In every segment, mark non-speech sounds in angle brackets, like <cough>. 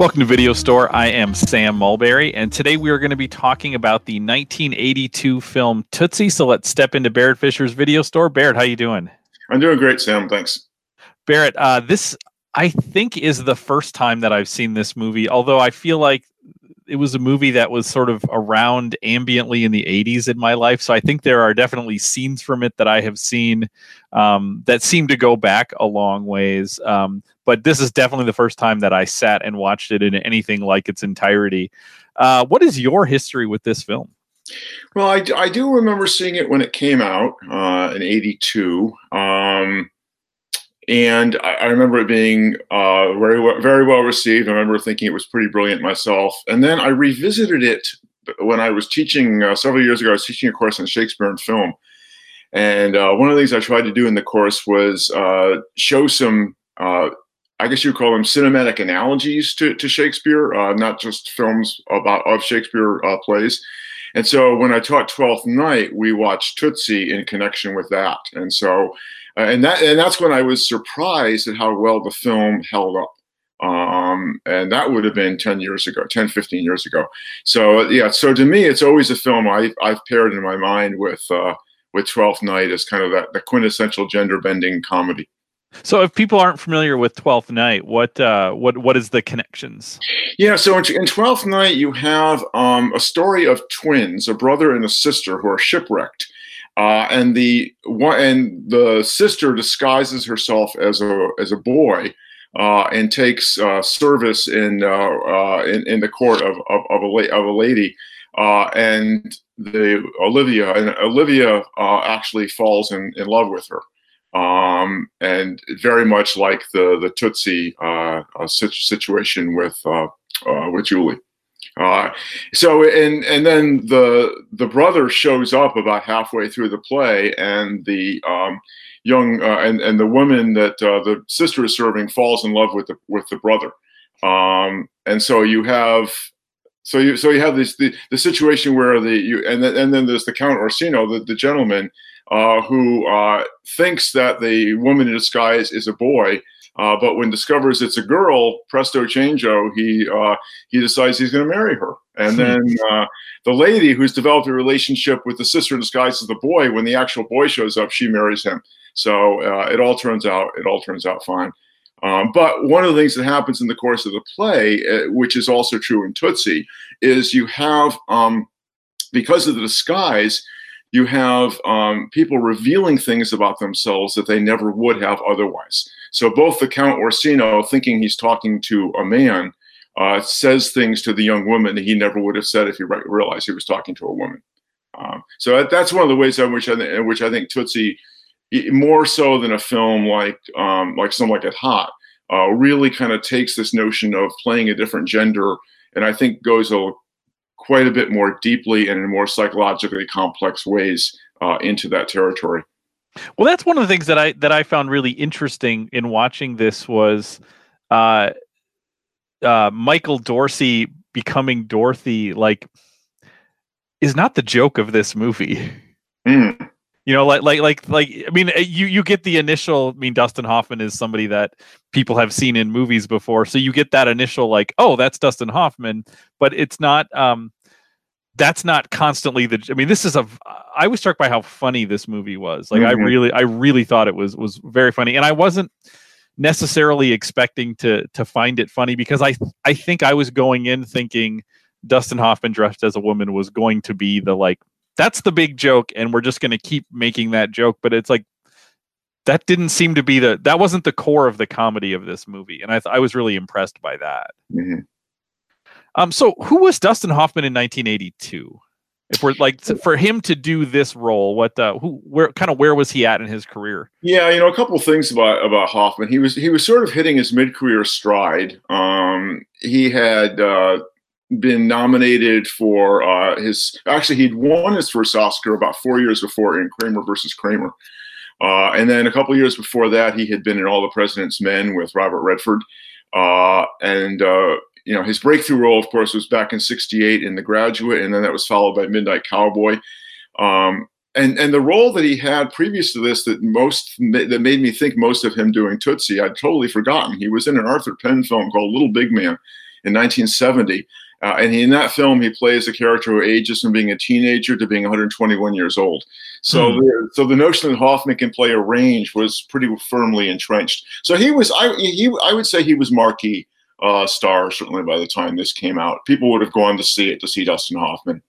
Welcome to Video Store. I am Sam Mulberry, and today we are going to be talking about the 1982 film Tootsie. So let's step into Barrett Fisher's Video Store. Barrett, how you doing? I'm doing great, Sam. Thanks. Barrett, uh, this I think is the first time that I've seen this movie. Although I feel like it was a movie that was sort of around ambiently in the 80s in my life. So I think there are definitely scenes from it that I have seen um, that seem to go back a long ways. Um, but this is definitely the first time that I sat and watched it in anything like its entirety. Uh, what is your history with this film? Well, I, I do remember seeing it when it came out uh, in 82. Um, and I, I, remember it being uh, very very well received. I remember thinking it was pretty brilliant myself. And then I revisited it when I was teaching uh, several years ago. I was teaching a course on Shakespeare and film, and uh, one of the things I tried to do in the course was uh, show some. Uh, I guess you would call them cinematic analogies to, to Shakespeare, uh, not just films about of Shakespeare plays. And so when I taught Twelfth Night, we watched Tootsie in connection with that. And so uh, and that and that's when I was surprised at how well the film held up. Um, and that would have been 10 years ago 10 15 years ago so yeah so to me it's always a film I, i've paired in my mind with uh, with 12th night as kind of that the quintessential gender bending comedy so, if people aren't familiar with Twelfth Night, what uh, what what is the connections? Yeah, so in, Twelfth Night, you have um, a story of twins, a brother and a sister, who are shipwrecked, uh, and the one and the sister disguises herself as a as a boy uh, and takes uh, service in, uh, uh, in, in the court of of, of a la- of a lady. Uh, and the Olivia and Olivia actually falls in, in love with her. Um, and very much like the the Tootsie situation with with Julie. Uh, so and and then the the brother shows up about halfway through the play, and the um, young uh, and and the woman that uh, the sister is serving falls in love with the with the brother, um, and so you have. So you so you have this the, the situation where the you and then and then there's the Count Orsino the, the gentleman uh, who uh, thinks that the woman in disguise is a boy uh, but when discovers it's a girl, presto changeo, he uh, he decides he's going to marry her. And hmm. then uh, the lady who's developed a relationship with the sister in disguise as the boy, when the actual boy shows up, she marries him. So uh, it all turns out it all turns out fine. Um, but one of the things that happens in the course of the play, uh, which is also true in Tootsie, is you have um, because of the disguise, you have um, people revealing things about themselves that they never would have otherwise. So both the Count Orsino, thinking he's talking to a man, uh, says things to the young woman that he never would have said if he re- realized he was talking to a woman. Um, so that's one of the ways in which I, th- in which I think Tootsie, more so than a film like um, like Some Like It Hot, uh, really kind of takes this notion of playing a different gender, and I think goes a, quite a bit more deeply and in more psychologically complex ways uh, into that territory. Well, that's one of the things that I that I found really interesting in watching this was uh, uh, Michael Dorsey becoming Dorothy. Like, is not the joke of this movie. Mm. You know, like like like like I mean, uh, you you get the initial. I mean, Dustin Hoffman is somebody that people have seen in movies before, so you get that initial like, oh, that's Dustin Hoffman, but it's not. um that's not constantly the i mean this is a i was struck by how funny this movie was. Like mm-hmm. i really i really thought it was was very funny. And i wasn't necessarily expecting to to find it funny because i i think i was going in thinking dustin hoffman dressed as a woman was going to be the like that's the big joke and we're just going to keep making that joke. But it's like that didn't seem to be the that wasn't the core of the comedy of this movie. And i th- i was really impressed by that. Mm-hmm. Um, so who was Dustin Hoffman in 1982? If we're like for him to do this role, what uh, who where kind of where was he at in his career? Yeah, you know, a couple things about about Hoffman. He was he was sort of hitting his mid career stride. Um, he had uh, been nominated for uh, his actually he'd won his first Oscar about four years before in Kramer versus Kramer. Uh, and then a couple years before that, he had been in All the President's Men with Robert Redford. Uh, and uh, you know, his breakthrough role, of course, was back in '68 in The Graduate, and then that was followed by Midnight Cowboy. Um, and and the role that he had previous to this that most that made me think most of him doing Tootsie, I'd totally forgotten. He was in an Arthur Penn film called Little Big Man, in 1970. Uh, and he, in that film, he plays a character who ages from being a teenager to being 121 years old. So, hmm. the, so the notion that Hoffman can play a range was pretty firmly entrenched. So he was, I, he, I would say he was marquee uh, star certainly by the time this came out. People would have gone to see it to see Dustin Hoffman.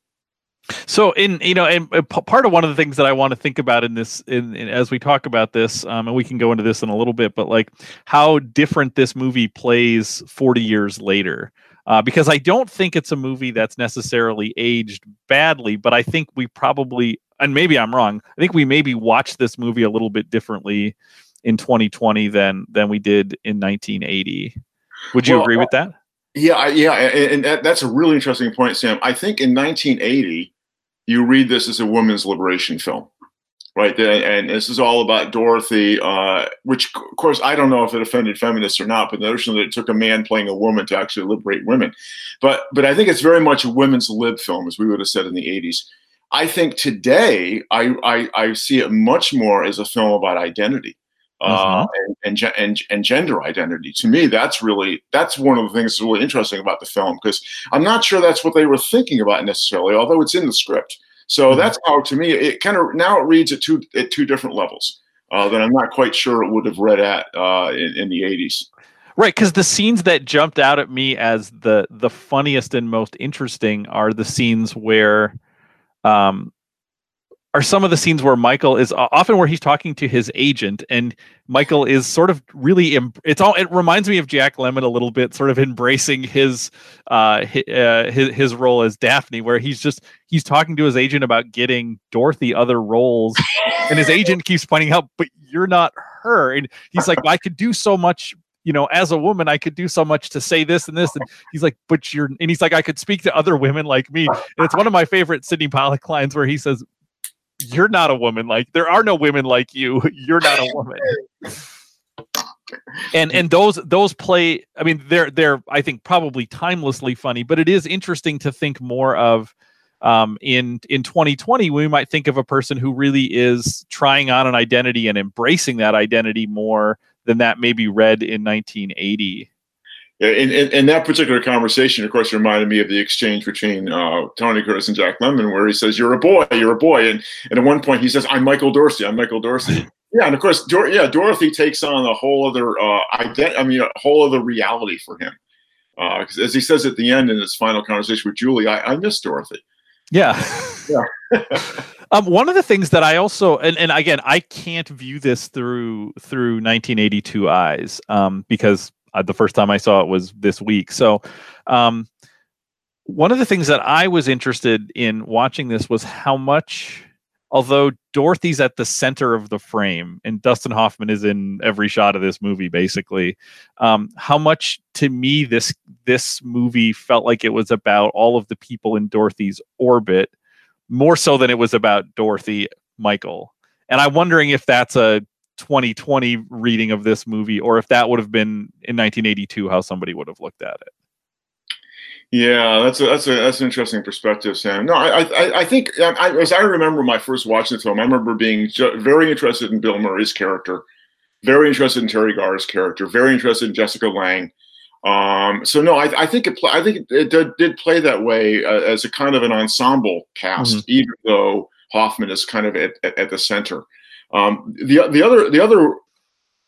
So, in you know, and part of one of the things that I want to think about in this, in, in as we talk about this, um, and we can go into this in a little bit, but like how different this movie plays 40 years later uh, because I don't think it's a movie that's necessarily aged badly, but I think we probably, and maybe I'm wrong, I think we maybe watched this movie a little bit differently in 2020 than than we did in 1980. Would you well, agree with that? Yeah, yeah, and, and that's a really interesting point, Sam. I think in 1980, you read this as a women's liberation film right? And this is all about Dorothy, uh, which, of course, I don't know if it offended feminists or not, but the notion that it took a man playing a woman to actually liberate women. But, but I think it's very much a women's lib film, as we would have said in the 80s. I think today I, I, I see it much more as a film about identity. Uh, mm-hmm. and, and, and, and gender identity. To me, that's really that's one of the things that's really interesting about the film because I'm not sure that's what they were thinking about necessarily, although it's in the script. So mm-hmm. that's how, to me, it kind of now it reads at two at two different levels uh, that I'm not quite sure it would have read at uh, in, in the 80s. Right, because the scenes that jumped out at me as the the funniest and most interesting are the scenes where um, are some of the scenes where Michael is often where he's talking to his agent, and Michael is sort of really. it's all. It reminds me of Jack Lemmon a little bit, sort of embracing his, uh, his, uh, his his role as Daphne, where he's just he's talking to his agent about getting Dorothy other roles, and his agent keeps pointing out, but you're not her, and he's like, I could do so much you know, as a woman, I could do so much to say this and this. And he's like, but you're, and he's like, I could speak to other women like me. And it's one of my favorite Sydney Pollack lines where he says, you're not a woman like there are no women like you. <laughs> You're not a woman. And and those those play i mean they're they're i think probably timelessly funny but it is interesting to think more of um, in in 2020 we might think of a person who really is trying on an identity and embracing that identity more than that maybe read in 1980 in, in, in, that particular conversation, of course, reminded me of the exchange between uh, Tony Curtis and Jack Lemmon, where he says, "You're a boy, you're a boy," and, and at one point he says, "I'm Michael Dorsey, I'm Michael Dorsey." <laughs> Yeah, and of course, Dor- yeah, Dorothy takes on a whole other uh, ident- I mean, a whole other reality for him. Uh, as he says at the end in his final conversation with Julie, I, I miss Dorothy. Yeah. <laughs> Yeah. <laughs> um, one of the things that I also and, and again I can't view this through through 1982 eyes um, because uh, the first time I saw it was this week. So, um, one of the things that I was interested in watching this was how much, although Dorothy's at the center of the frame and Dustin Hoffman is in every shot of this movie, basically, um, how much to me this this movie felt like it was about all of the people in Dorothy's orbit, more so than it was about Dorothy Michael. And I'm wondering if that's a 2020 reading of this movie or if that would have been in 1982 how somebody would have looked at it yeah that's a that's a that's an interesting perspective sam no i i, I think I, as i remember my first watching the film i remember being very interested in bill murray's character very interested in teri garr's character very interested in jessica lange um, so no, I, I think it. I think it did, did play that way uh, as a kind of an ensemble cast, mm-hmm. even though Hoffman is kind of at, at, at the center. Um, the the other the other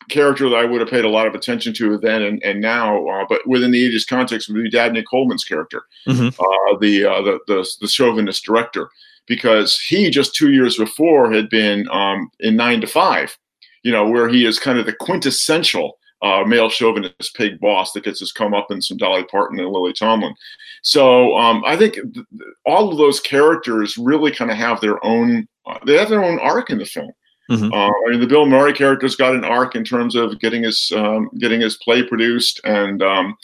character that I would have paid a lot of attention to then and, and now, uh, but within the 80s context, would be Dabney Coleman's character, mm-hmm. uh, the, uh, the, the the chauvinist director, because he just two years before had been um, in Nine to Five, you know, where he is kind of the quintessential uh, male chauvinist pig boss that gets his comeuppance from Dolly Parton and Lily Tomlin. So um, I think th- all of those characters really kind of have their own uh, they have their own arc in the film. Mm-hmm. Uh, I mean, the Bill Murray character's got an arc in terms of getting his um, getting his play produced, and um,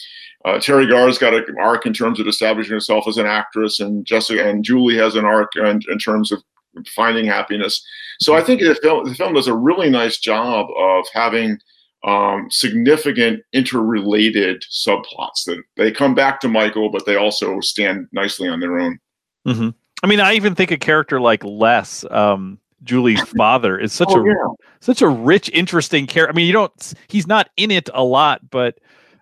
uh, Teri Garr's got an arc in terms of establishing herself as an actress, and Jessica and Julie has an arc in, in terms of finding happiness. So I think the film the film does a really nice job of having um, significant interrelated subplots that they come back to Michael, but they also stand nicely on their own. Mm-hmm. I mean, I even think a character like Les. Um, Julie's <laughs> father is such oh, a yeah. such a rich, interesting character. I mean, you don't he's not in it a lot, but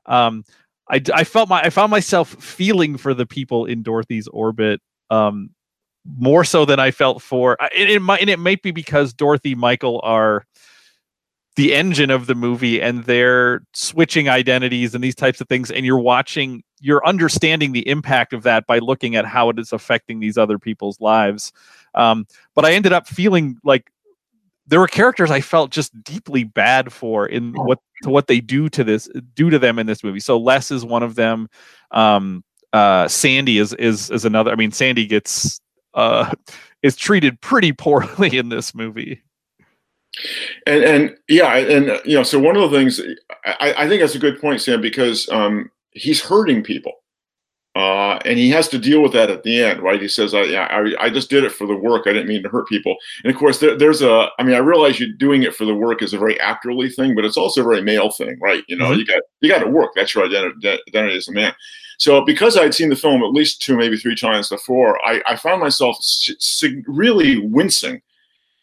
um, I, I felt my I found myself feeling for the people in Dorothy's orbit um, more so than I felt for it, it might and it might be because Dorothy Michael are the engine of the movie and they're switching identities and these types of things and you're watching you're understanding the impact of that by looking at how it is affecting these other people's lives um, but i ended up feeling like there were characters i felt just deeply bad for in what to what they do to this do to them in this movie. So les is one of them. Um, uh, sandy is is is another. I mean sandy gets uh, <laughs> is treated pretty poorly <laughs> in this movie. And and yeah, and you know, so one of the things I, I think that's a good point, Sam, because um, he's hurting people, uh, and he has to deal with that at the end, right? He says, "I I, I just did it for the work. I didn't mean to hurt people." And of course, there, there's a. I mean, I realize you're doing it for the work is a very actorly thing, but it's also a very male thing, right? You know, Mhm. you got you got to work. That's your identity, identity as a man. So because I'd seen the film at least two, maybe three times before, I, I found myself sig- really wincing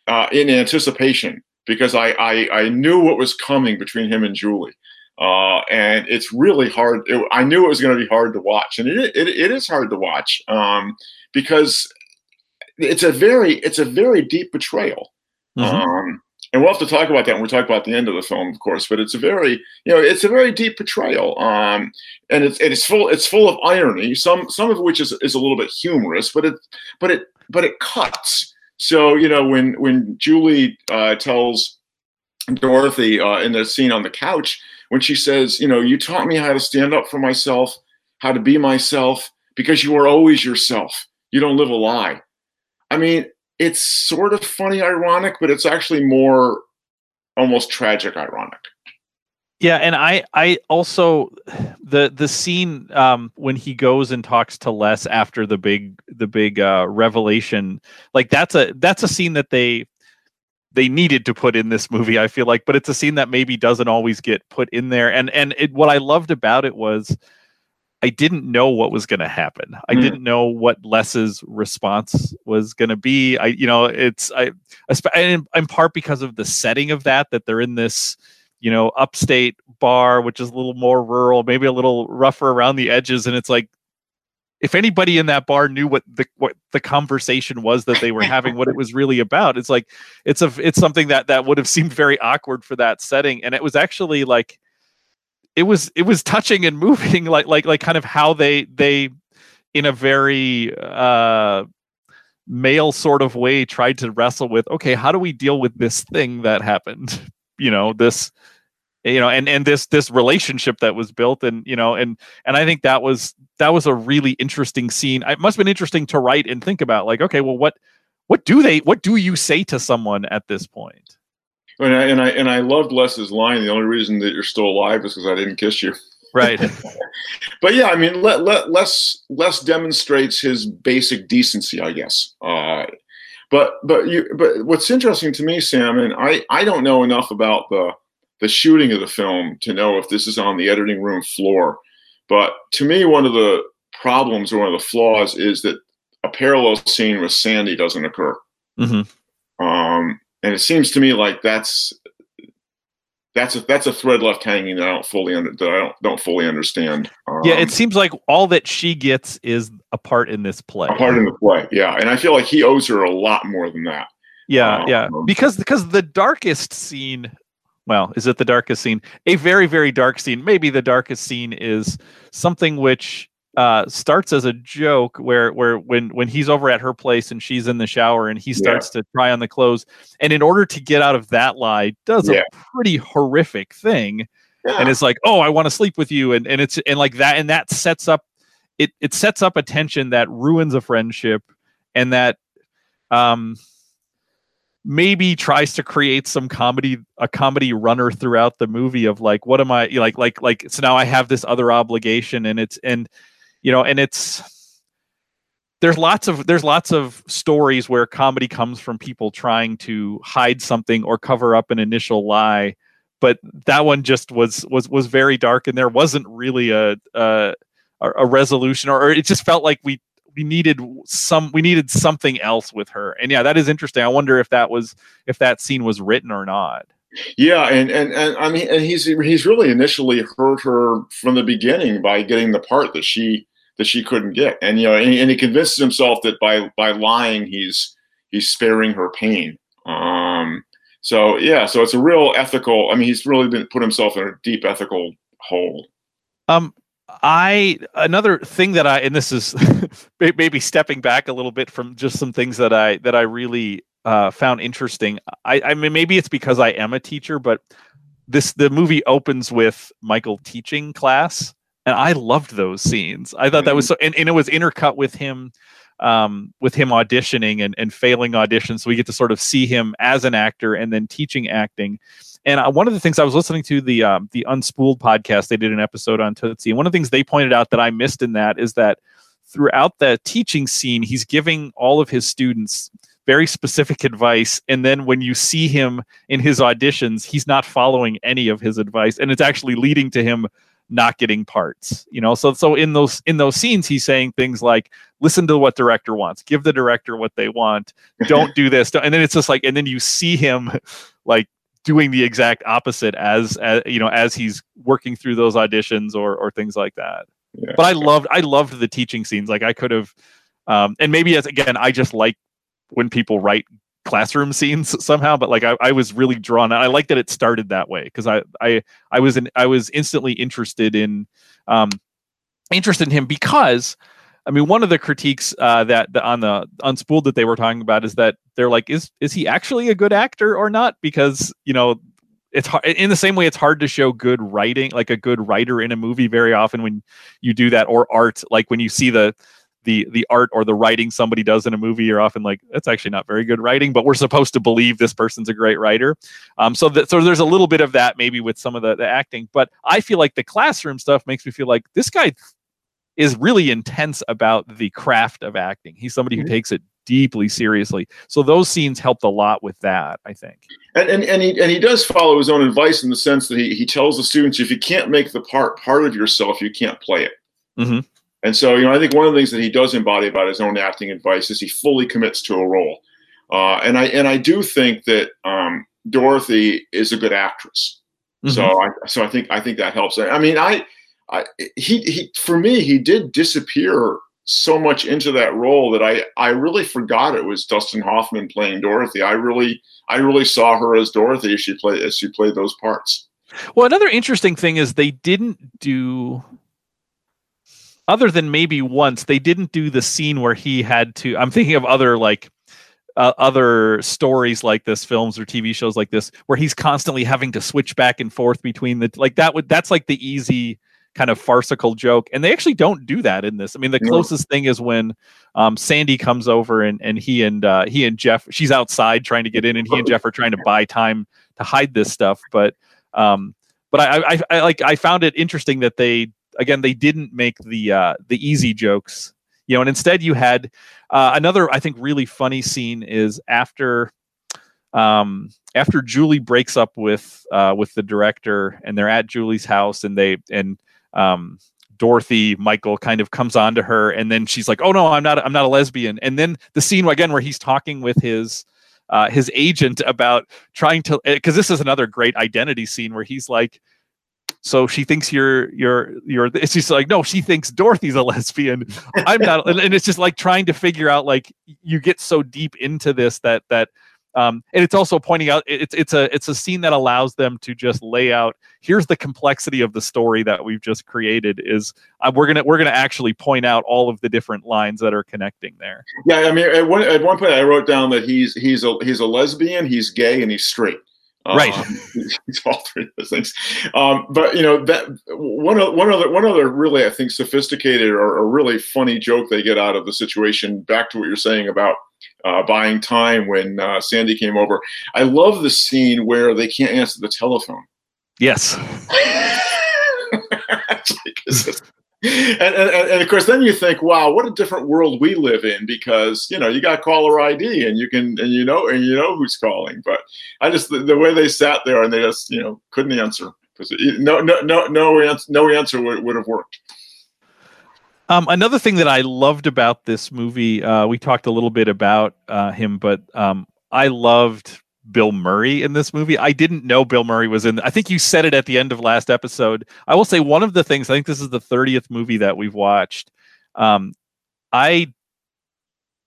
uh, in anticipation because I, I I knew what was coming between him and Julie, uh, and it's really hard. It, I knew it was going to be hard to watch, and it it, it is hard to watch um, because it's a very it's a very deep betrayal. Um, and we'll have to talk about that when we talk about the end of the film, of course. But it's a very, you know, it's a very deep betrayal, um, and it's it's full it's full of irony. Some some of which is, is a little bit humorous, but it but it but it cuts. So you know when when Julie uh, tells Dorothy uh, in the scene on the couch when she says, you know, you taught me how to stand up for myself, how to be myself, because you are always yourself. You don't live a lie. I mean, it's sort of funny, ironic, but it's actually more almost tragic, ironic. Yeah, and I I also the the scene um when he goes and talks to Les after the big the big uh revelation like that's a that's a scene that they they needed to put in this movie I feel like but it's a scene that maybe doesn't always get put in there and and it, what I loved about it was I didn't know what was going to happen. I Mm. didn't know what Les's response was going to be. I, you know, it's I, in, in part because of the setting of that, that they're in this, you know, upstate bar, which is a little more rural, maybe a little rougher around the edges, and it's like, if anybody in that bar knew what the what the conversation was that they were having, what it was really about, it's like it's a it's something that that would have seemed very awkward for that setting, and it was actually like it was it was touching and moving <laughs> like like like kind of how they they in a very uh male sort of way tried to wrestle with okay how do we deal with this thing that happened? <laughs> You know this you know and and this this relationship that was built and you know and and i think that was that was a really interesting scene it must have been interesting to write and think about like okay well what what do they what do you say to someone at this point And I, and I and I loved Les's line. The only reason that you're still alive is because I didn't kiss you. right <laughs> But yeah, I mean, let, let Les Les demonstrates his basic decency, I guess. Uh, but but you but what's interesting to me, Sam, and I I don't know enough about the the shooting of the film to know if this is on the editing room floor. But to me, one of the problems or one of the flaws is that a parallel scene with Sandy doesn't occur. hmm Um, and it seems to me like that's that's a that's a thread left hanging that I don't fully under that I don't don't fully understand. Um, yeah it seems like all that she gets is a part in this play a part in the play, yeah. And I feel like he owes her a lot more than that. Yeah, yeah. Um, Because because the darkest scene, well, is it the darkest scene? A very very dark scene. Maybe the darkest scene is something which uh starts as a joke where where when when he's over at her place and she's in the shower and he starts to try on the clothes and in order to get out of that lie does Yeah. a pretty horrific thing Yeah. and it's like oh i want to sleep with you and and it's and like that and that sets up it it sets up a tension that ruins a friendship and that um maybe tries to create some comedy a comedy runner throughout the movie of like what am i like like like so now i have this other obligation and it's and you know and it's there's lots of there's lots of stories where comedy comes from people trying to hide something or cover up an initial lie but that one just was was was very dark and there wasn't really a a, a resolution or, or it just felt like we we needed some we needed something else with her and yeah that is interesting i wonder if that was if that scene was written or not Yeah, and and and I mean, and he's he's really initially hurt her from the beginning by getting the part that she that she couldn't get, and you know, and, and he convinces himself that by by lying, he's he's sparing her pain. Um, so yeah, so it's a real ethical. I mean, he's really been put himself in a deep ethical hole. Um, I another thing that I and this is <laughs> maybe stepping back a little bit from just some things that I that I really uh, found interesting. I, I mean, maybe it's because I am a teacher, but this the movie opens with Michael teaching class, and I loved those scenes. I thought that was so, and, and it was intercut with him um, with him auditioning and, and failing auditions. So we get to sort of see him as an actor and then teaching acting. And uh, one of the things I was listening to the um, the Unspooled podcast, they did an episode on Tootsie, and one of the things they pointed out that I missed in that is that throughout the teaching scene, he's giving all of his students very specific advice and then when you see him in his auditions he's not following any of his advice and it's actually leading to him not getting parts you know? So so in those in those scenes he's saying things like listen to what director wants. Give the director what they want. Don't do this. And then it's just like and then you see him <laughs> like doing the exact opposite as, as you know as he's working through those auditions or or things like that. Yeah. but i loved i loved the teaching scenes. Like i could have um and maybe as again i just like when people write classroom scenes somehow but like I, I was really drawn. I like that it started that way because I, I i was in i was instantly interested in um interested in him because i mean one of the critiques uh that the, on the unspooled that they were talking about is that they're like is is he actually a good actor or not? Because you know it's hard in the same way it's hard to show good writing like a good writer in a movie very often when you do that or art like when you see the the the art or the writing somebody does in a movie you're often like that's actually not very good writing but we're supposed to believe this person's a great writer. Um, so that so there's a little bit of that maybe with some of the, the acting but i feel like the classroom stuff makes me feel like this guy is really intense about the craft of acting. He's somebody who mm-hmm. takes it deeply seriously. So those scenes helped a lot with that i think. And, and, and he and he does follow his own advice in the sense that he, he tells the students if you can't make the part part of yourself you can't play it. Mm-hmm. And so, you know, I think one of the things that he does embody about his own acting advice is he fully commits to a role. Uh, and I and I do think that um, Dorothy is a good actress. Mm-hmm. So I so I think I think that helps. I mean, I, I he he for me he did disappear so much into that role that I I really forgot it was Dustin Hoffman playing Dorothy. I really I really saw her as Dorothy as she played as she played those parts. Well, another interesting thing is they didn't do other than maybe once they didn't do the scene where he had to i'm thinking of other like uh, other stories like this films or tv shows like this where he's constantly having to switch back and forth between the like that would that's like the easy kind of farcical joke and they actually don't do that in this. I mean the closest thing is when um, sandy comes over and and he and uh, he and jeff she's outside trying to get in and he and jeff are trying to buy time to hide this stuff but um but I, I, I like I found it interesting that they again they didn't make the uh, the easy jokes you know and instead you had uh, another i think really funny scene is after um, after julie breaks up with uh, with the director and they're at julie's house and they and um, dorothy michael kind of comes on to her and then she's like oh no i'm not i'm not a lesbian. And then the scene again where he's talking with his uh, his agent about trying to because this is another great identity scene where he's like so she thinks you're you're you're <laughs> it's just like no she thinks dorothy's a lesbian. I'm not and it's just like trying to figure out like you get so deep into this that that um, and it's also pointing out it's it's a it's a scene that allows them to just lay out here's the complexity of the story that we've just created is uh, we're gonna we're gonna actually point out all of the different lines that are connecting there. Yeah i mean at one, at one point i wrote down that he's he's a he's a lesbian he's gay and he's straight right. Um, <laughs> all three of those things. Um, but you know that one, one other one other really i think sophisticated or, or, really funny joke they get out of the situation back to what you're saying about uh, buying time when uh, sandy came over. I love the scene where they can't answer the telephone. Yes <laughs> and, and, and, of course, then you think, wow, what a different world we live in because you know you got caller ID and you can and you know and you know who's calling. But I just the, the way they sat there and they just you know couldn't answer because no no no no answer no answer would, would have worked. Um, another thing that I loved about this movie, uh, we talked a little bit about uh, him, but um, I loved Bill Murray in this movie. I didn't know Bill Murray was in. I think you said it at the end of last episode. I will say one of the things. I think this is the thirtieth movie that we've watched. Um, I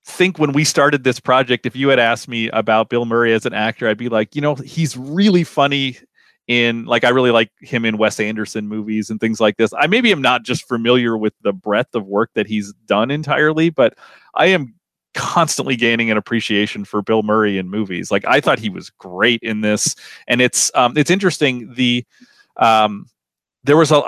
think when we started this project, if you had asked me about Bill Murray as an actor, I'd be like, you know, he's really funny in like I really like him in Wes Anderson movies and things like this. I maybe am not just familiar with the breadth of work that he's done entirely, but I am constantly gaining an appreciation for Bill Murray in movies. Like I thought he was great in this, and it's um, it's interesting. The um, there was a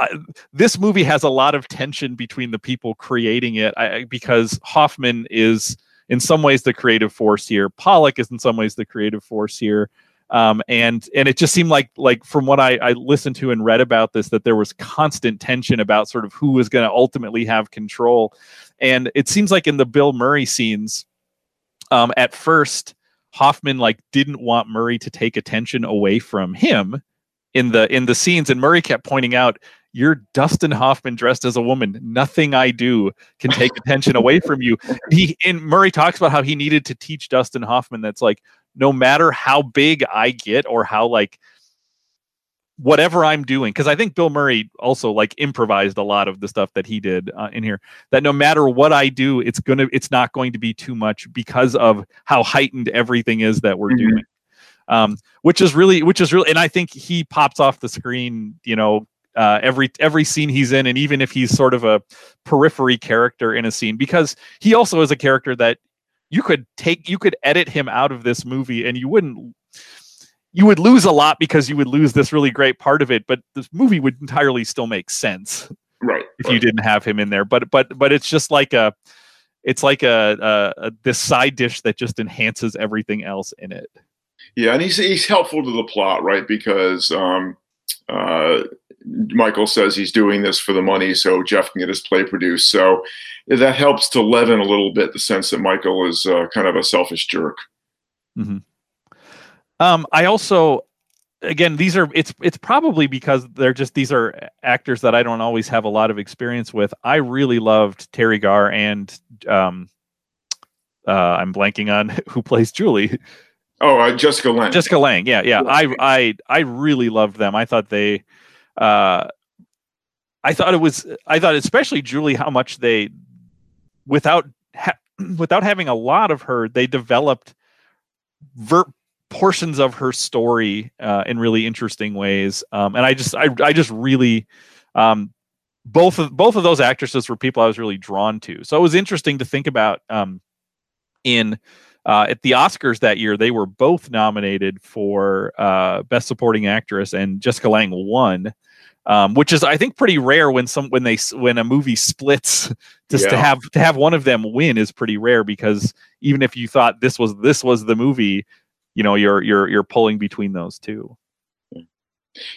this movie has a lot of tension between the people creating it I, because Hoffman is in some ways the creative force here. Pollack is in some ways the creative force here. Um, and and it just seemed like like from what I, I listened to and read about this that there was constant tension about sort of who was going to ultimately have control. And it seems like in the bill murray scenes um, at first hoffman like didn't want murray to take attention away from him in the in the scenes. And murray kept pointing out you're dustin hoffman dressed as a woman. Nothing i do can take attention away from you. He and murray talks about how he needed to teach dustin hoffman that's like no matter how big I get or how like whatever I'm doing, because I think Bill Murray also like improvised a lot of the stuff that he did uh, in here. That no matter what I do, it's gonna, it's not going to be too much because of how heightened everything is that we're mm-hmm. doing. Um, which is really, which is really, and I think he pops off the screen, you know, uh, every every scene he's in, and even if he's sort of a periphery character in a scene, because he also is a character that you could take you could edit him out of this movie and you wouldn't you would lose a lot because you would lose this really great part of it but this movie would entirely still make sense right if right. you didn't have him in there. But but but it's just like a it's like a, a, a this side dish that just enhances everything else in it. Yeah and he's he's helpful to the plot right? Because um uh Michael says he's doing this for the money so Jeff can get his play produced. So that helps to leaven a little bit the sense that Michael is uh, kind of a selfish jerk. Mm-hmm. Um, I also, again, these are it's it's probably because they're just these are actors that I don't always have a lot of experience with. I really loved Teri Garr and um, uh, I'm blanking on <laughs> who plays Julie. Oh, uh, Jessica Lange. Jessica Lange. Yeah, yeah. I I I really loved them. I thought they uh, I thought it was I thought especially Julie how much they without ha- <clears throat> without having a lot of her they developed ver- portions of her story uh, in really interesting ways um, and I just I I just really um, both of both of those actresses were people I was really drawn to so it was interesting to think about um, in uh, at the Oscars that year, they were both nominated for uh, Best Supporting Actress, and Jessica Lange won, um, which is I think pretty rare when some when they when a movie splits. <laughs> Just yeah. to have to have one of them win is pretty rare because even if you thought this was this was the movie, you know you're you're you're pulling between those two.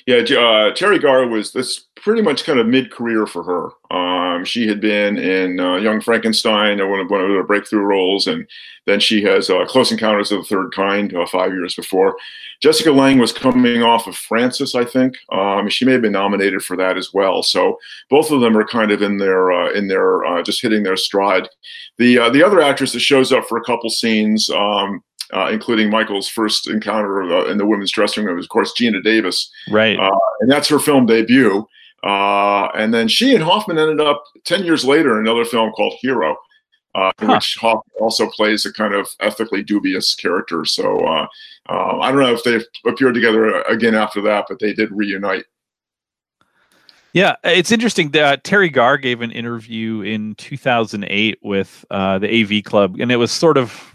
Yeah, uh, Teri Garr was this pretty much kind of mid career for her. Um, she had been in uh, Young Frankenstein, one of, one of her breakthrough roles, and then she has uh, Close Encounters of the Third Kind uh, five years before. Jessica Lange was coming off of Frances, I think. Um, she may have been nominated for that as well. So both of them are kind of in their uh, in their uh, just hitting their stride. The the other actress that shows up for a couple scenes. Um, uh, including Michael's first encounter in the women's dressing room, was, of course, Geena Davis. Right. Uh, and that's her film debut. Uh, and then she and Hoffman ended up 10 years later in another film called Hero, uh, in huh. which Hoffman also plays a kind of ethically dubious character. So uh, uh, I don't know if they appeared together again after that, but they did reunite. Yeah, it's interesting. that Teri Garr gave an interview in 2008 with uh, the AV Club, and it was sort of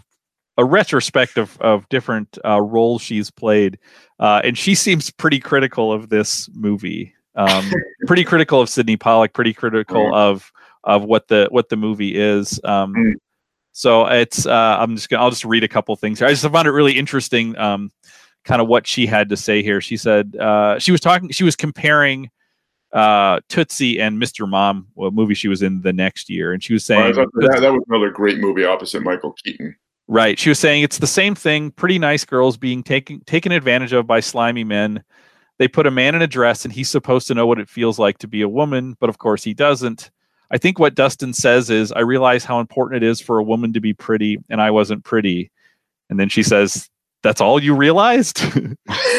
a retrospective of different uh, roles she's played, uh, and she seems pretty critical of this movie. Um, <laughs> pretty critical of Sydney Pollack. Pretty critical mm. of of what the what the movie is. Um, mm. So it's uh, I'm just gonna I'll just read a couple things here. I just found it really interesting, um, kind of what she had to say here. She said uh, she was talking. She was comparing uh, Tootsie and Mr. Mom, a movie she was in the next year, and she was saying that, that was another great movie opposite Michael Keaton. Right. She was saying it's the same thing. Pretty nice girls being taken taken advantage of by slimy men. They put a man in a dress and he's supposed to know what it feels like to be a woman, but of course he doesn't. I think what Dustin says is, I realize how important it is for a woman to be pretty, and I wasn't pretty. And then she says, that's all you realized? <laughs>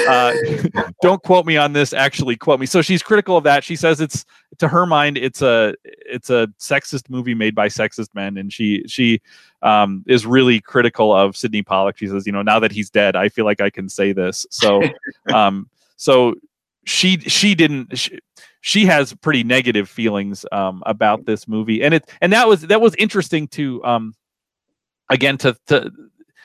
Uh, <laughs> don't quote me on this actually quote me. So she's critical of that. She says it's to her mind it's a it's a sexist movie made by sexist men and she she um, is really critical of Sydney pollack. She says you know now that he's dead i feel like i can say this. So <laughs> um so she she didn't she, she has pretty negative feelings um, about this movie. And it and that was that was interesting to um again to to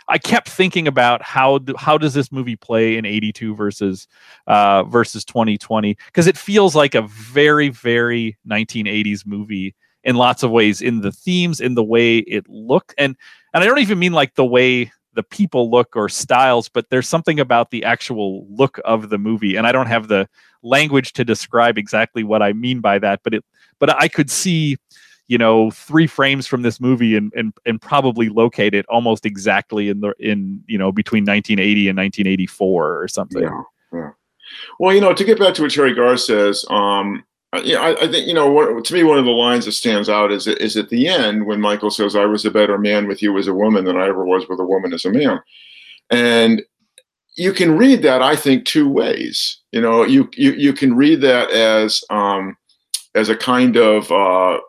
I kept thinking about how do, how does this movie play in 82 versus uh, versus 2020 because it feels like a very very 1980s movie in lots of ways in the themes in the way it looked. And and I don't even mean like the way the people look or styles but there's something about the actual look of the movie. And I don't have the language to describe exactly what I mean by that but it but I could see you know three frames from this movie and and, and probably locate it almost exactly in the in you know between 1980 and 1984 or something yeah, yeah. well you know to get back to what Teri Garr says um yeah, I, I, think you know. What, to me, one of the lines that stands out is is at the end when Michael says, "I was a better man with you as a woman than I ever was with a woman as a man," and you can read that I think two ways. You know, you you you can read that as um, as a kind of uh,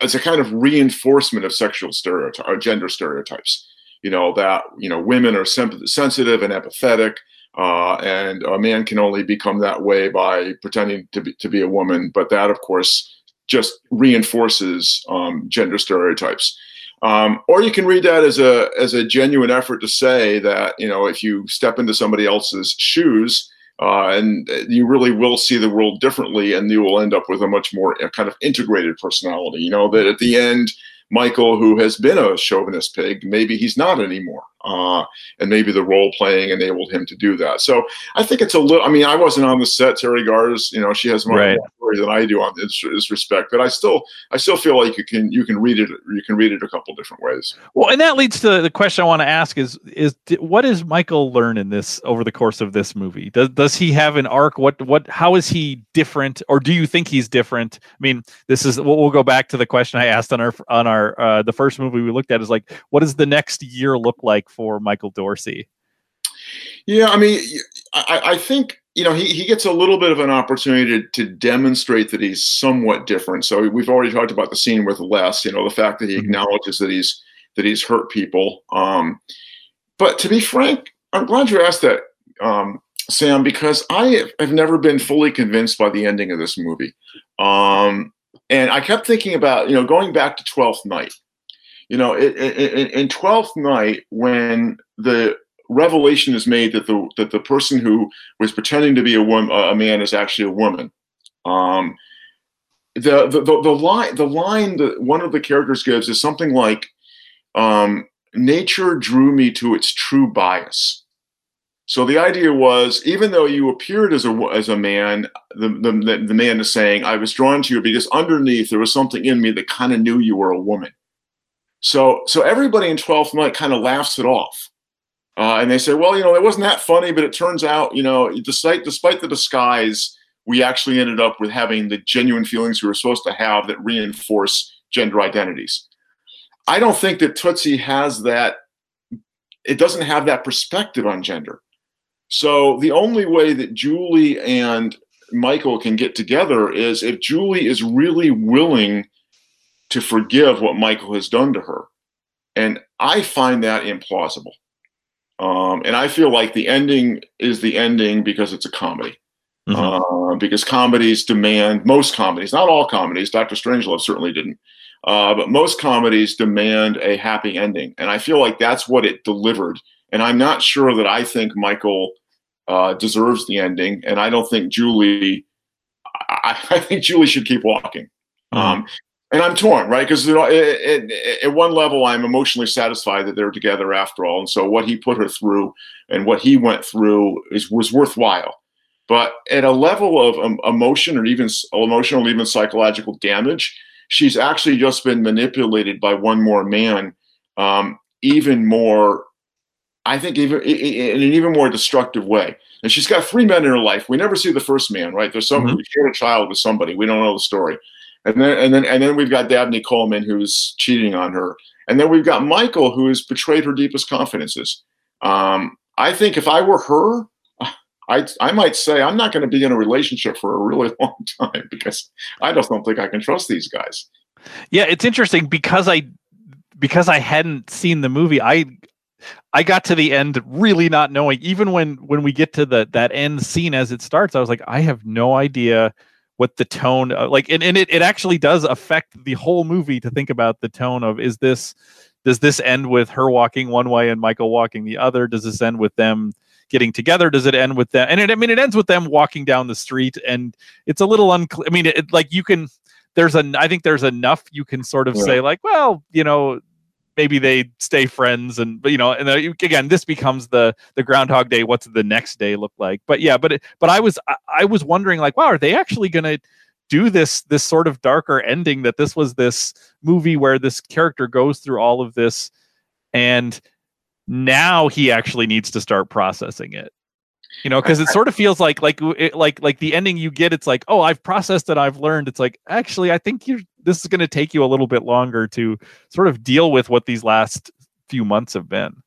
as a kind of reinforcement of sexual stereotypes or gender stereotypes. You know that you know women are sensitive and empathetic, uh, and a man can only become that way by pretending to be to be a woman. But that, of course, just reinforces um, gender stereotypes. Um, or you can read that as a as a genuine effort to say that you know if you step into somebody else's shoes, uh, and you really will see the world differently, and you will end up with a much more kind of integrated personality. You know that at the end, Michael, who has been a chauvinist pig, maybe he's not anymore. Uh, and maybe the role playing enabled him to do that. So I think it's a little, I mean, I wasn't on the set. Teri Garr's, you know, she has more right. story than I do on this, this, respect, but I still, I still feel like you can, you can read it, you can read it a couple different ways. Well, and that leads to the question I want to ask is, is what does Michael learn in this over the course of this movie? Does, does he have an arc? What, what, how is he different? Or do you think he's different? I mean, this is, we'll, we'll go back to the question I asked on our, on our uh, the first movie we looked at is like, what does the next year look like for Michael Dorsey? Yeah, I mean, I, I think you know he, he gets a little bit of an opportunity to, to demonstrate that he's somewhat different. So we've already talked about the scene with Les. You know, the fact that he mm-hmm. acknowledges that he's that he's hurt people. Um, but to be frank, I'm glad you asked that, um, Sam, because I have never been fully convinced by the ending of this movie. Um, and I kept thinking about, you know, going back to Twelfth Night you know, in, in, in Twelfth Night, when the revelation is made that the that the person who was pretending to be a woman, a man, is actually a woman. Um, the, the the the line the line that one of the characters gives is something like, um, "Nature drew me to its true bias." So the idea was, even though you appeared as a as a man, the the, the man is saying, "I was drawn to you because underneath there was something in me that kind of knew you were a woman." So so everybody in 12th night kind of laughs it off. Uh, and they say, well, you know, it wasn't that funny, but it turns out, you know, despite despite the disguise, we actually ended up with having the genuine feelings we were supposed to have that reinforce gender identities. I don't think that Tootsie has that. It doesn't have that perspective on gender. So the only way that Julie and Michael can get together is if Julie is really willing to forgive what Michael has done to her. And I find that implausible. Um, and I feel like the ending is the ending because it's a comedy. Mm-hmm. Uh, because comedies demand, most comedies, not all comedies, Dr. Strangelove certainly didn't, uh, but most comedies demand a happy ending. And I feel like that's what it delivered. And I'm not sure that I think Michael uh, deserves the ending. And I don't think Julie, I, I <laughs> think Julie should keep walking. Mm-hmm. Um, and I'm torn, right? Because you know, at one level, I'm emotionally satisfied that they're together after all, and so what he put her through and what he went through is was worthwhile. But at a level of um, emotion or even emotional, even psychological damage, she's actually just been manipulated by one more man, um, even more. I think even in an even more destructive way. And she's got three men in her life. We never see the first man, right? There's some mm-hmm. she had a child with somebody. We don't know the story. And then and then and then we've got Dabney Coleman who's cheating on her. And then we've got Michael who has betrayed her deepest confidences. Um, I think if I were her, I I might say I'm not going to be in a relationship for a really <laughs> long time because I just don't think I can trust these guys. Yeah, it's interesting because I because I hadn't seen the movie. I I got to the end really not knowing. Even when when we get to the that end scene as it starts, I was like, I have no idea what the tone uh, like and, and it, it actually does affect the whole movie to think about the tone of is this does this end with her walking one way and Michael walking the other? Does this end with them getting together? Does it end with them? And it, I mean, it ends with them walking down the street, and it's a little unclear. I mean, it, like you can, there's a, I think there's enough you can sort of yeah. say like, well, you know, maybe they stay friends, and you know, and uh, again, this becomes the the Groundhog Day. What's the next day look like? But yeah, but it, but I was I, I was wondering like, wow, are they actually gonna do this this sort of darker ending that this was this movie where this character goes through all of this and now he actually needs to start processing it you know because it sort of feels like like it, like like the ending you get it's like oh i've processed it i've learned it's like actually i think you this is going to take you a little bit longer to sort of deal with what these last few months have been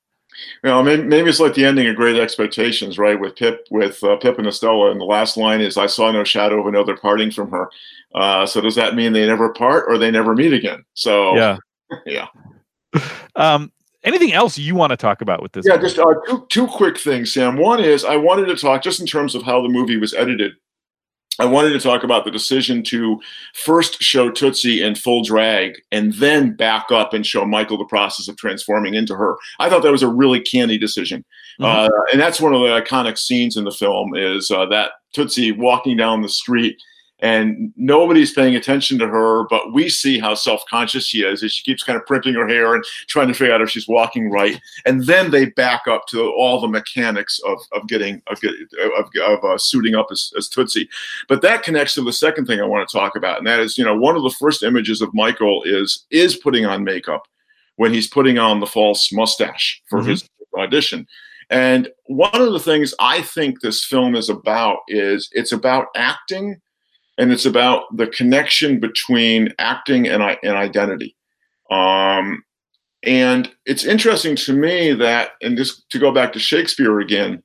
you know, maybe, maybe it's like the ending of Great Expectations, right? With Pip, with uh, Pip and Estella, and the last line is, "I saw no shadow of another parting from her." Uh, so does that mean they never part or they never meet again? So yeah, <laughs> yeah. Um, anything else you want to talk about with this? Yeah, movie? just uh, two two quick things, Sam. One is I wanted to talk just in terms of how the movie was edited. I wanted to talk about the decision to first show Tootsie in full drag and then back up and show Michael the process of transforming into her. I thought that was a really canny decision. Mm-hmm. Uh, and that's one of the iconic scenes in the film is uh, that Tootsie walking down the street and nobody's paying attention to her, but we see how self-conscious she is as she keeps kind of primping her hair and trying to figure out if she's walking right. And then they back up to all the mechanics of, of getting of, of, of uh, suiting up as, as Tootsie. But that connects to the second thing I want to talk about, and that is, you know, one of the first images of Michael is is putting on makeup when he's putting on the false mustache for mm-hmm. his audition. And one of the things I think this film is about is it's about acting and it's about the connection between acting and, and identity. Um, and it's interesting to me that, and just to go back to Shakespeare again,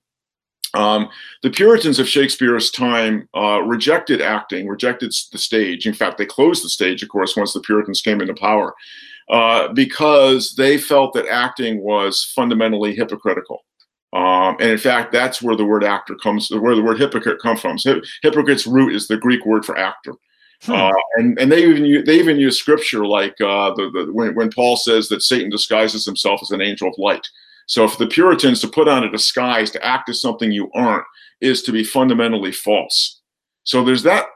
um, the Puritans of Shakespeare's time uh, rejected acting, rejected the stage. In fact, they closed the stage, of course, once the Puritans came into power, uh, because they felt that acting was fundamentally hypocritical. Um, and in fact, that's where the word actor comes, where the word hypocrite comes from. So, hypocrite's root is the Greek word for actor. Hmm. Uh, and and they even use, they even use scripture like uh, the, the when, when Paul says that Satan disguises himself as an angel of light. So for the Puritans to put on a disguise to act as something you aren't is to be fundamentally false. So there's that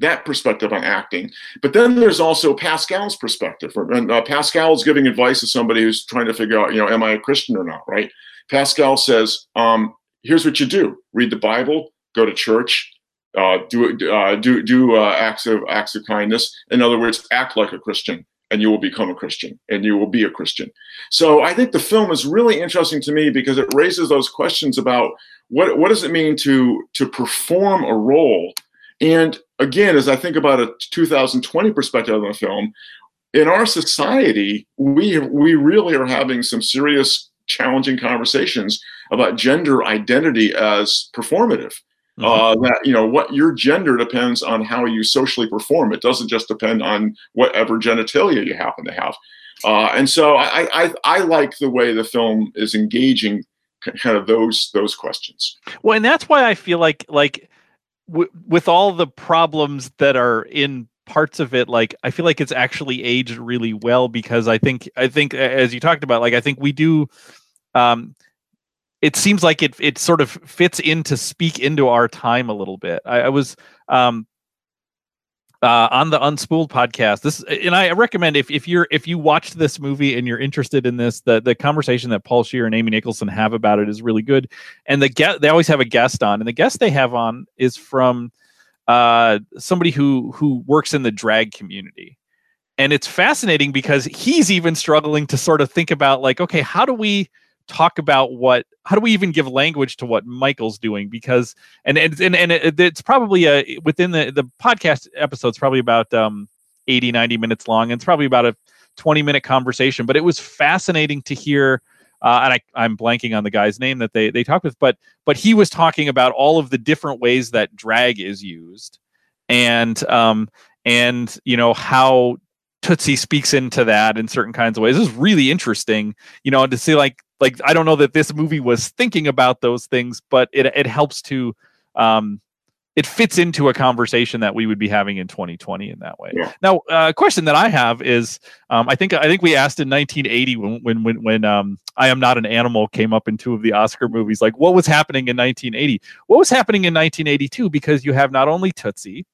that perspective on acting. But then there's also Pascal's perspective. And uh, Pascal is giving advice to somebody who's trying to figure out, you know, am I a Christian or not, right? Pascal says, um, here's what you do: read the Bible, go to church, uh, do uh, do do uh, acts of acts of kindness. In other words, act like a Christian, and you will become a Christian, and you will be a Christian. So I think the film is really interesting to me because it raises those questions about what what does it mean to to perform a role. And again, as I think about a 2020 perspective on the film, in our society, we we really are having some serious challenging conversations about gender identity as performative. Mm-hmm. Uh, that you know what your gender depends on how you socially perform. It doesn't just depend on whatever genitalia you happen to have. Uh, and so I, I I like the way the film is engaging kind of those those questions. Well, and that's why I feel like like w- with all the problems that are in parts of it like i feel like it's actually aged really well because i think i think as you talked about like i think we do um it seems like it it sort of fits in to speak into our time a little bit i, I was um uh, on the Unspooled podcast. This and I recommend if, if you're if you watched this movie and you're interested in this, the the conversation that Paul Scheer and Amy Nicholson have about it is really good. And the get they always have a guest on, and the guest they have on is from uh, somebody who who works in the drag community. And it's fascinating because he's even struggling to sort of think about like okay how do we talk about what how do we even give language to what michael's doing? Because and and and, and it, it's probably a within the the podcast episode's probably about um 80 90 minutes long. And it's probably about a 20 minute conversation but it was fascinating to hear and I, I'm blanking on the guy's name that they they talked with, but but he was talking about all of the different ways that drag is used, and um and you know how Tootsie speaks into that in certain kinds of ways. This is really interesting, you know, to see like like I don't know that this movie was thinking about those things, but it it helps to um it fits into a conversation that we would be having in 2020 in that way. Yeah. Now, uh, a uh, question that I have is, um, I think I think we asked in 1980 when when when, when um, I am not an animal came up in two of the Oscar movies, like what was happening in 1980? What was happening in 1982? Because you have not only Tootsie,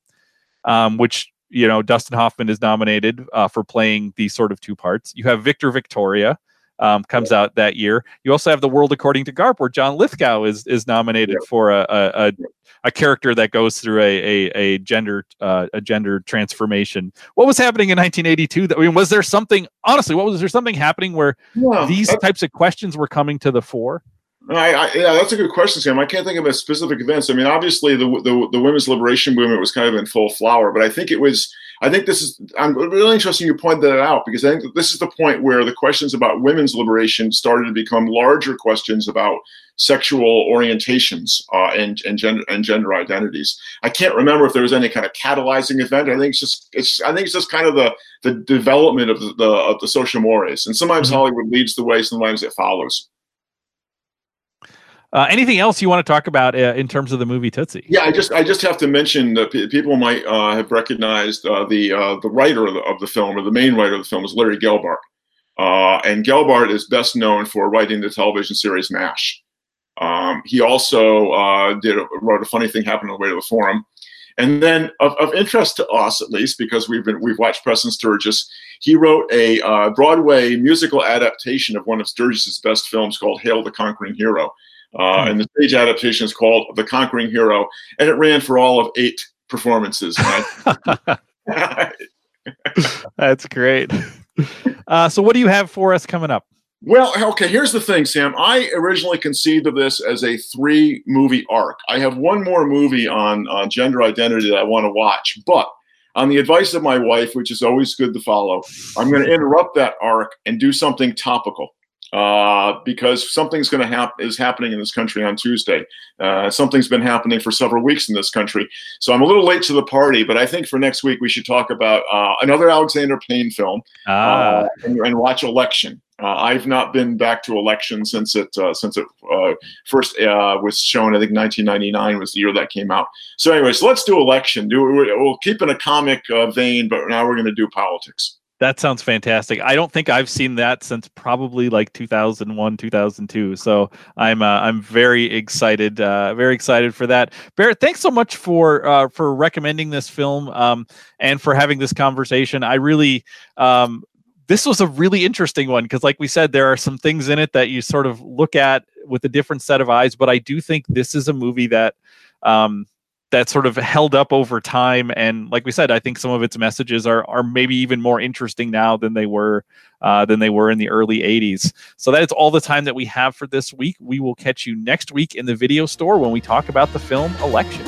um, which you know Dustin Hoffman is nominated uh, for playing these sort of two parts. You have Victor Victoria. Um, comes out that year. You also have the World According to Garp, where John Lithgow is is nominated yeah. for a, a, a a character that goes through a a, a gender uh, a gender transformation. What was happening in 1982? That I mean, was there something honestly? What was there something happening where yeah, these types of questions were coming to the fore? I, I, yeah, that's a good question, Sam. I can't think of a specific events. I mean, obviously, the, the the women's liberation movement was kind of in full flower, but I think it was I think this is, I'm really interested you pointed that out because I think that this is the point where the questions about women's liberation started to become larger questions about sexual orientations uh, and, and, gender, and gender identities. I can't remember if there was any kind of catalyzing event. I think it's just, it's, I think it's just kind of the, the development of the, the of the social mores. And sometimes mm-hmm. Hollywood leads the way, sometimes it follows. Uh, anything else you want to talk about uh, in terms of the movie Tootsie? Yeah, I just I just have to mention that p- people might uh, have recognized uh, the uh, the writer of the, of the, film or the main writer of the film is Larry Gelbart, uh, and Gelbart is best known for writing the television series MASH. Um, he also did a, wrote a funny thing happened on the way to the forum, and then of, of interest to us at least because we've been we've watched Preston Sturges. He wrote a Broadway musical adaptation of one of Sturges's best films called Hail the Conquering Hero uh, and the stage adaptation is called The Conquering Hero, and it ran for all of eight performances. <laughs> That's great. Uh, so, what do you have for us coming up? Well, okay, here's the thing, Sam. I originally conceived of this as a three movie arc. I have one more movie on, on gender identity that I want to watch, but on the advice of my wife, which is always good to follow, I'm going <laughs> to interrupt that arc and do something topical uh, because something's going to happen is happening in this country on Tuesday. Uh, something's been happening for several weeks in this country, so I'm a little late to the party. But I think for next week we should talk about uh, another Alexander Payne film ah. Uh, and, and, watch Election. Uh, I've not been back to Election since it uh, since it first was shown. I think 1999 was the year that came out. So anyway, so let's do Election. Do we'll keep in a comic vein, but now we're going to do politics. That sounds fantastic. I don't think I've seen that since probably like 2001, 2002. So I'm uh, I'm very excited, uh, very excited for that. Barrett, thanks so much for uh, for recommending this film um, and for having this conversation. I really um, this was a really interesting one because, like we said, there are some things in it that you sort of look at with a different set of eyes. But I do think this is a movie that um, that sort of held up over time. And like we said, I think some of its messages are are maybe even more interesting now than they were uh, than they were in the early '80s. So that is all the time that we have for this week. We will catch you next week in the video store when we talk about the film Election.